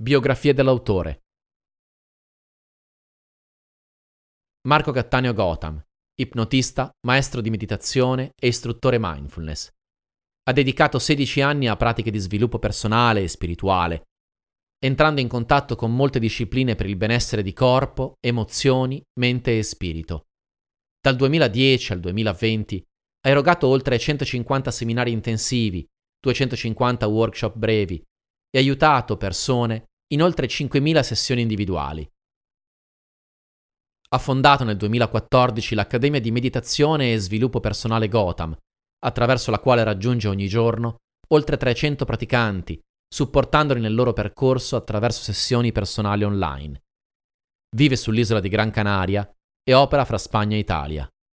Biografia dell'autore. Marco Cattaneo Gotham, ipnotista, maestro di meditazione e istruttore mindfulness. Ha dedicato 16 anni a pratiche di sviluppo personale e spirituale, entrando in contatto con molte discipline per il benessere di corpo, emozioni, mente e spirito. Dal 2010 al 2020 ha erogato oltre 150 seminari intensivi, 250 workshop brevi e aiutato persone in oltre 5.000 sessioni individuali. Ha fondato nel 2014 l'Accademia di Meditazione e Sviluppo Personale Gotham, attraverso la quale raggiunge ogni giorno oltre 300 praticanti, supportandoli nel loro percorso attraverso sessioni personali online. Vive sull'isola di Gran Canaria e opera fra Spagna e Italia.